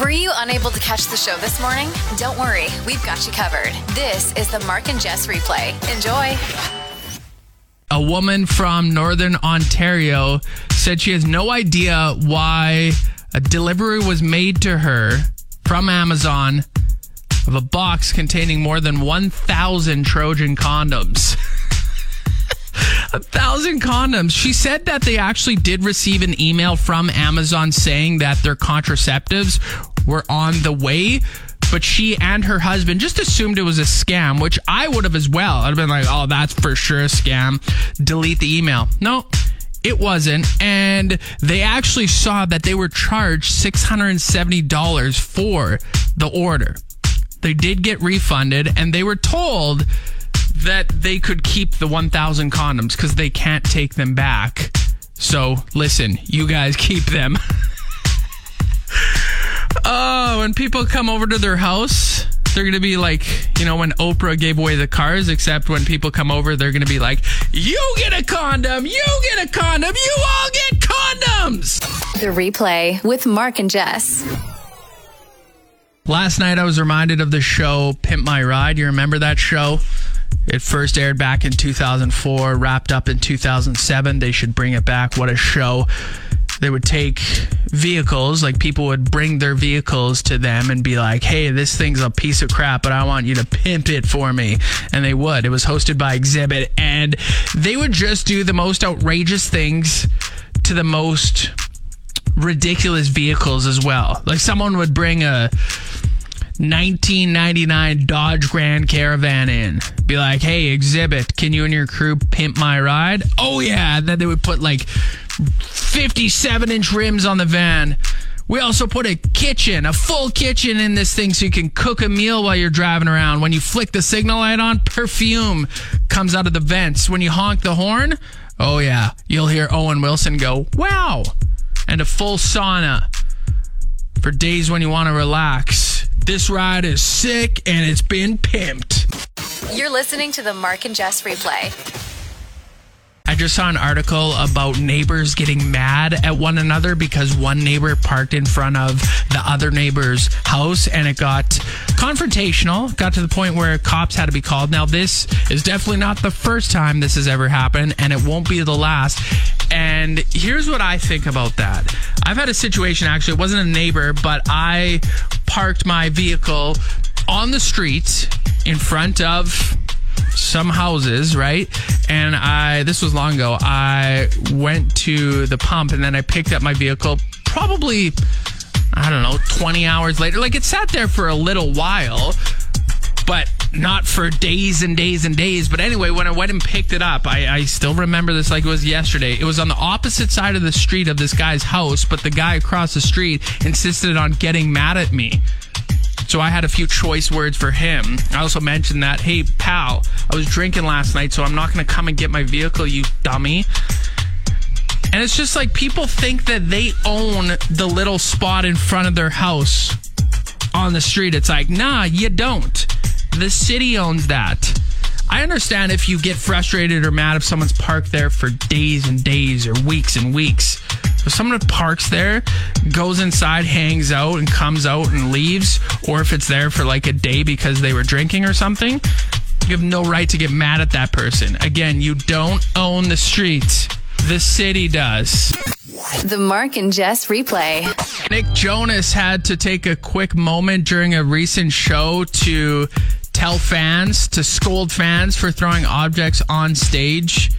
Were you unable to catch the show this morning? Don't worry, we've got you covered. This is the Mark and Jess replay. Enjoy. a woman from Northern Ontario said she has no idea why a delivery was made to her from Amazon of a box containing more than 1,000 Trojan condoms. a thousand condoms. She said that they actually did receive an email from Amazon saying that their contraceptives were on the way, but she and her husband just assumed it was a scam, which I would have as well. I'd have been like, oh, that's for sure a scam. Delete the email. No. It wasn't. And they actually saw that they were charged $670 for the order. They did get refunded and they were told that they could keep the 1,000 condoms because they can't take them back. So listen, you guys keep them. oh, when people come over to their house, they're going to be like, you know, when Oprah gave away the cars, except when people come over, they're going to be like, you get a condom, you get a condom, you all get condoms. The replay with Mark and Jess. Last night I was reminded of the show Pimp My Ride. You remember that show? It first aired back in 2004, wrapped up in 2007. They should bring it back. What a show. They would take vehicles, like people would bring their vehicles to them and be like, hey, this thing's a piece of crap, but I want you to pimp it for me. And they would. It was hosted by Xzibit, and they would just do the most outrageous things to the most ridiculous vehicles as well. Like someone would bring a 1999 Dodge Grand Caravan in. Be like, hey, Xzibit, can you and your crew pimp my ride? Oh, yeah. And then they would put like 57 inch rims on the van. We also put a kitchen, a full kitchen in this thing so you can cook a meal while you're driving around. When you flick the signal light on, perfume comes out of the vents. When you honk the horn, oh, yeah, you'll hear Owen Wilson go, wow. And a full sauna for days when you want to relax. This ride is sick and it's been pimped. You're listening to the Mark and Jess replay. I just saw an article about neighbors getting mad at one another because one neighbor parked in front of the other neighbor's house and it got confrontational. Got to the point where cops had to be called. Now, this is definitely not the first time this has ever happened and it won't be the last. And here's what I think about that. I've had a situation actually, it wasn't a neighbor, but I parked my vehicle on the street in front of some houses, right? And I this was long ago. I went to the pump and then I picked up my vehicle probably I don't know, 20 hours later. Like it sat there for a little while, but not for days and days and days. But anyway, when I went and picked it up, I, I still remember this like it was yesterday. It was on the opposite side of the street of this guy's house, but the guy across the street insisted on getting mad at me. So I had a few choice words for him. I also mentioned that, hey, pal, I was drinking last night, so I'm not going to come and get my vehicle, you dummy. And it's just like people think that they own the little spot in front of their house on the street. It's like, nah, you don't. The city owns that. I understand if you get frustrated or mad if someone's parked there for days and days or weeks and weeks. If someone parks there, goes inside, hangs out, and comes out and leaves, or if it's there for like a day because they were drinking or something, you have no right to get mad at that person. Again, you don't own the street. The city does. The Mark and Jess replay. Nick Jonas had to take a quick moment during a recent show to tell fans, to scold fans for throwing objects on stage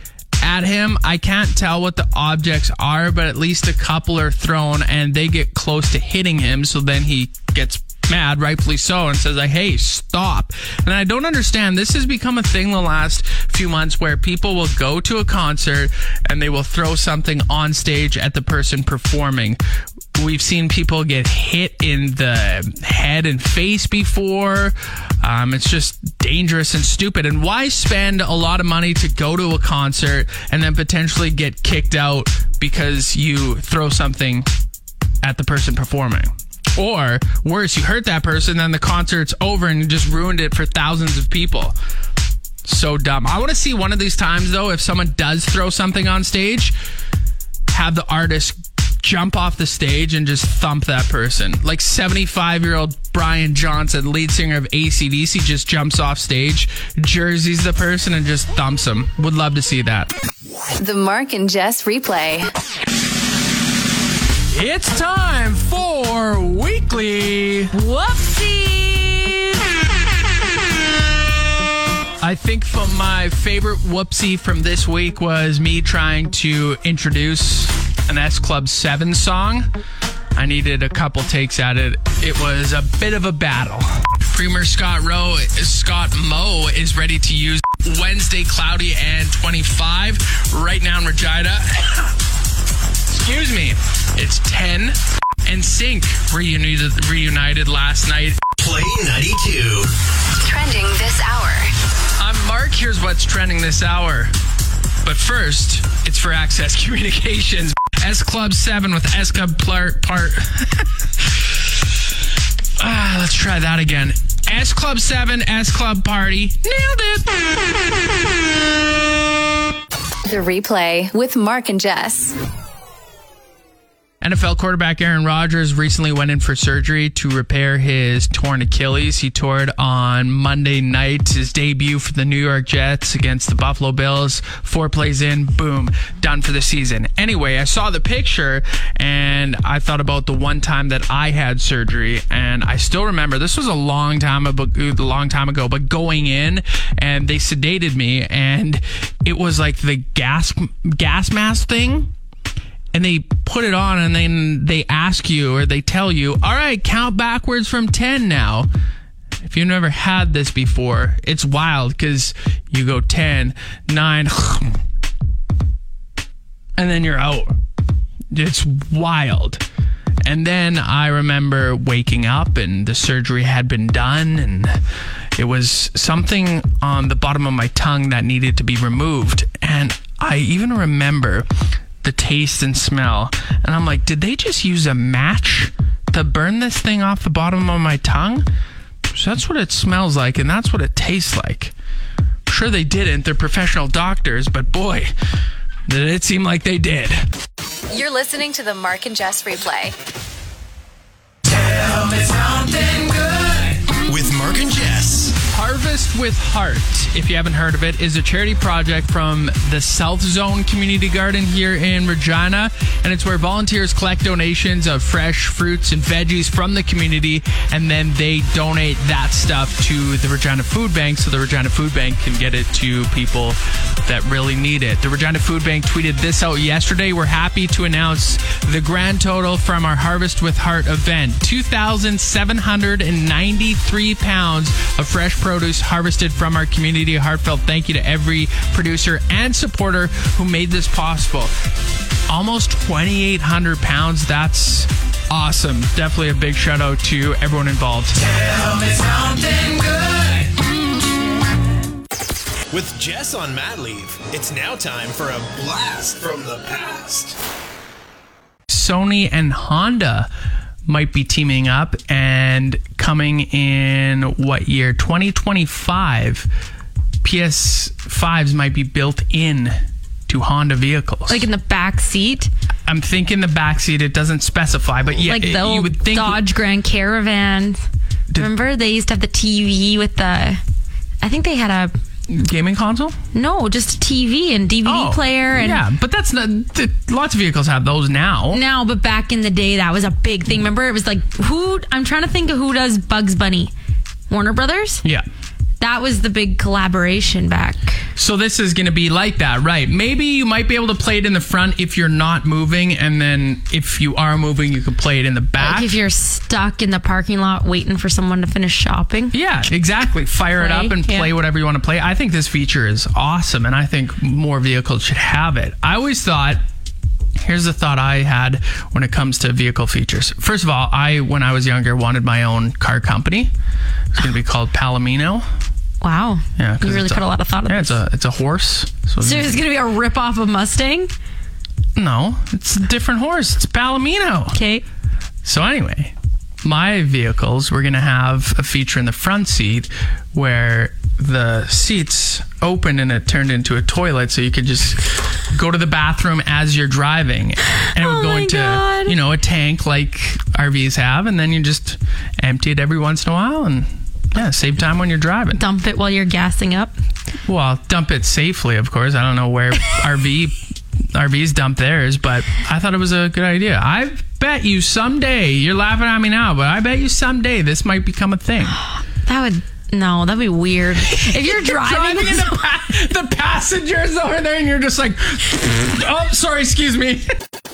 at him. I can't tell what the objects are, but at least a couple are thrown and they get close to hitting him. So then he gets mad, rightfully so, and says like, "Hey, stop!" And I don't understand. This has become a thing the last few months where people will go to a concert and they will throw something on stage at the person performing. We've seen people get hit in the head and face before. Um, it's just dangerous and stupid. And why spend a lot of money to go to a concert and then potentially get kicked out because you throw something at the person performing? Or worse, you hurt that person, then the concert's over and you just ruined it for thousands of people. So dumb. I want to see one of these times, though, if someone does throw something on stage, have the artist jump off the stage and just thump that person. Like 75 year old Brian Johnson, lead singer of ACDC, just jumps off stage, jerseys the person, and just thumps him. Would love to see that. The Mark and Jess replay. It's time for weekly. Whoopsies! I think from my favorite whoopsie from this week was me trying to introduce an S Club 7 song. I needed a couple takes at it. It was a bit of a battle. Premier Scott Rowe, Scott Moe is ready to use Wednesday cloudy and 25 right now in Regina. Excuse me. It's 10 and Sync reunited reunited last night. Play 92. Trending this hour. I'm Mark. Here's what's trending this hour. But first, it's for Access Communications. S Club 7 with S Club part. part. ah, let's try that again. S Club 7, S Club Party. Nailed it. The replay with Mark and Jess. NFL quarterback Aaron Rodgers recently went in for surgery to repair his torn Achilles. He tore it on Monday night, his debut for the New York Jets against the Buffalo Bills. Four plays in, boom, done for the season. Anyway, I saw the picture and I thought about the one time that I had surgery, and I still remember this was a long time ago, long time ago, but going in and they sedated me, and it was like the gas gas mask thing and they put it on and then they ask you or they tell you, all right, count backwards from 10 now. If you've never had this before, it's wild because you go 10, 9, and then you're out. It's wild. And then I remember waking up and the surgery had been done and it was something on the bottom of my tongue that needed to be removed. And I even remember the taste and smell. And I'm like, did they just use a match to burn this thing off the bottom of my tongue? So that's what it smells like, and that's what it tastes like. Sure, they didn't. They're professional doctors, but boy, did it seem like they did. You're listening to the Mark and Jess replay. With Mark and Jess. Harvest with Heart, if you haven't heard of it, is a charity project from the South Zone Community Garden here in Regina. And it's where volunteers collect donations of fresh fruits and veggies from the community. And then they donate that stuff to the Regina Food Bank so the Regina Food Bank can get it to people that really need it. The Regina Food Bank tweeted this out yesterday. We're happy to announce the grand total from our Harvest with Heart event 2,793 pounds of fresh produce harvested from our community. A heartfelt thank you to every producer and supporter who made this possible. Almost 2,800 pounds. That's awesome. Definitely a big shout out to everyone involved. With Jess on mat leave, it's now time for a blast from the past. Sony and Honda might be teaming up and coming in what year 2025 PS5s might be built in to Honda vehicles. Like in the back seat, I'm thinking the back seat. it doesn't specify, but yeah, like it- you would think Dodge Grand Caravan. Remember they used to have the TV with the. I think they had a gaming console? no, just a TV and DVD oh, player and Oh, yeah, but that's not th- lots of vehicles have those now. now, but back in the day that was a big thing. Remember it was like who? I'm trying to think of who does Bugs Bunny. Warner Brothers. Yeah. That was the big collaboration back. So this is going to be like that, right? Maybe you might be able to play it in the front if you're not moving, and then if you are moving, you can play it in the back. Like if you're stuck in the parking lot waiting for someone to finish shopping. yeah, exactly. Fire it up and play yeah. whatever you want to play. I think this feature is awesome, and I think more vehicles should have it. I always thought. Here's the thought I had when it comes to vehicle features. First of all, I, when I was younger, wanted my own car company. It's going to be called Palomino. Wow. Yeah. You really put a lot of thought into Yeah, into it's a it's a horse. So, So it's gonna be a rip off of Mustang. no, it's a different horse. It's Palomino. Okay. So anyway, my vehicles we're gonna have a feature in the front seat where the seats open and it turned into a toilet, so you could just go to the bathroom as you're driving, and it would Oh go into God. you know a tank like RVs have, and then you just empty it every once in a while, and yeah, save time when you're driving. Dump it while you're gassing up. Well, dump it safely, of course. I don't know where RV RVs dump theirs, but I thought it was a good idea. I bet you someday you're laughing at me now, but I bet you someday this might become a thing. That would no, that'd be weird. If you're driving, Driving in the, pa- the passengers over there, and you're just like, oh, sorry, excuse me.